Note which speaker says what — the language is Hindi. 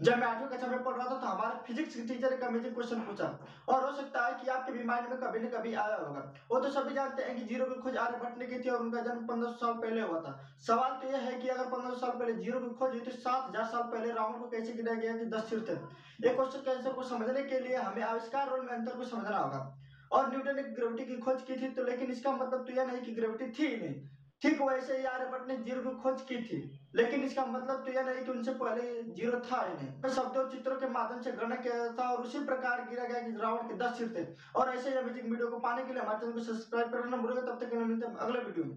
Speaker 1: जब मैं आठवीं कक्षा में पढ़ रहा था तो हमारे फिजिक्स के टीचर एक अमेजिंग क्वेश्चन पूछा। और हो सकता है कि आपके भी माइंड में कभी न कभी आया होगा। वो तो सभी जानते हैं कि ज़ीरो की खोज आर्यभट्ट ने की थी और उनका जन्म पंद्रह साल पहले हुआ था। सवाल तो यह है कि अगर पंद्रह साल पहले ज़ीरो की खोज हुई तो सात हज़ार साल पहले रावण को कैसे गिराया गया कि दस सिर थे? ये क्वेश्चन के आंसर को समझने के लिए हमें आविष्कार में अंतर को समझना होगा। और न्यूटन ने ग्रेविटी की खोज की थी तो लेकिन इसका मतलब तो यह नहीं कि ग्रेविटी थी ही नहीं। ठीक वैसे ही आर्यभट्ट ने ज़ीरो की खोज की थी। लेकिन इसका मतलब तो यह नहीं कि उनसे पहले ज़ीरो था ही नहीं। शब्दों और चित्रों के माध्यम से गणना किया था और उसी प्रकार गिरा गया कि रावण के दस सिर थे। और ऐसे ही अमेजिंग वीडियो को पाने के लिए हमारे चैनल को सब्सक्राइब करना भूलेगा तब तक के लिए मिलते हैं अगले वीडियो में।